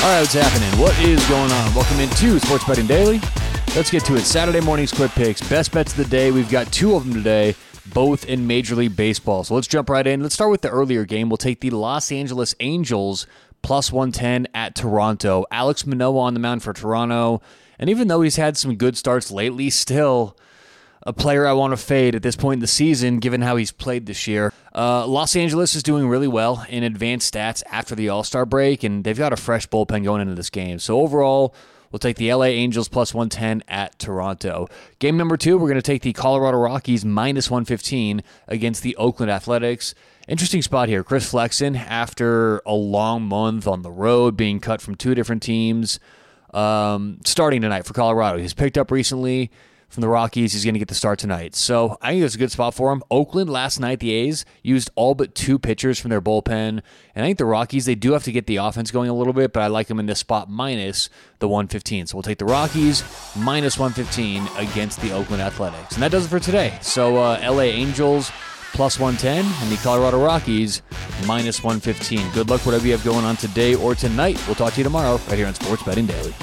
All right, what's happening? What is going on? Welcome into Sports Betting Daily. Let's get to it. Saturday morning's quick picks, best bets of the day. We've got two of them today, both in Major League Baseball. So let's jump right in. Let's start with the earlier game. We'll take the Los Angeles Angels plus 110 at Toronto. Alex Manoah on the mound for Toronto. And even though he's had some good starts lately, still a player I want to fade at this point in the season, given how he's played this year. Uh, Los Angeles is doing really well in advanced stats after the All Star break, and they've got a fresh bullpen going into this game. So overall, we'll take the LA Angels plus 110 at Toronto. Game number two, we're going to take the Colorado Rockies minus 115 against the Oakland Athletics. Interesting spot here. Chris Flexen, after a long month on the road, being cut from two different teams, um, starting tonight for Colorado. He's picked up recently from the Rockies. He's going to get the start tonight. So I think it's a good spot for him. Oakland last night, the A's used all but two pitchers from their bullpen. And I think the Rockies, they do have to get the offense going a little bit, but I like them in this spot minus the 115. So we'll take the Rockies minus 115 against the Oakland Athletics. And that does it for today. So uh, LA Angels plus 110 and the Colorado Rockies minus 115. Good luck, whatever you have going on today or tonight. We'll talk to you tomorrow right here on Sports Betting Daily.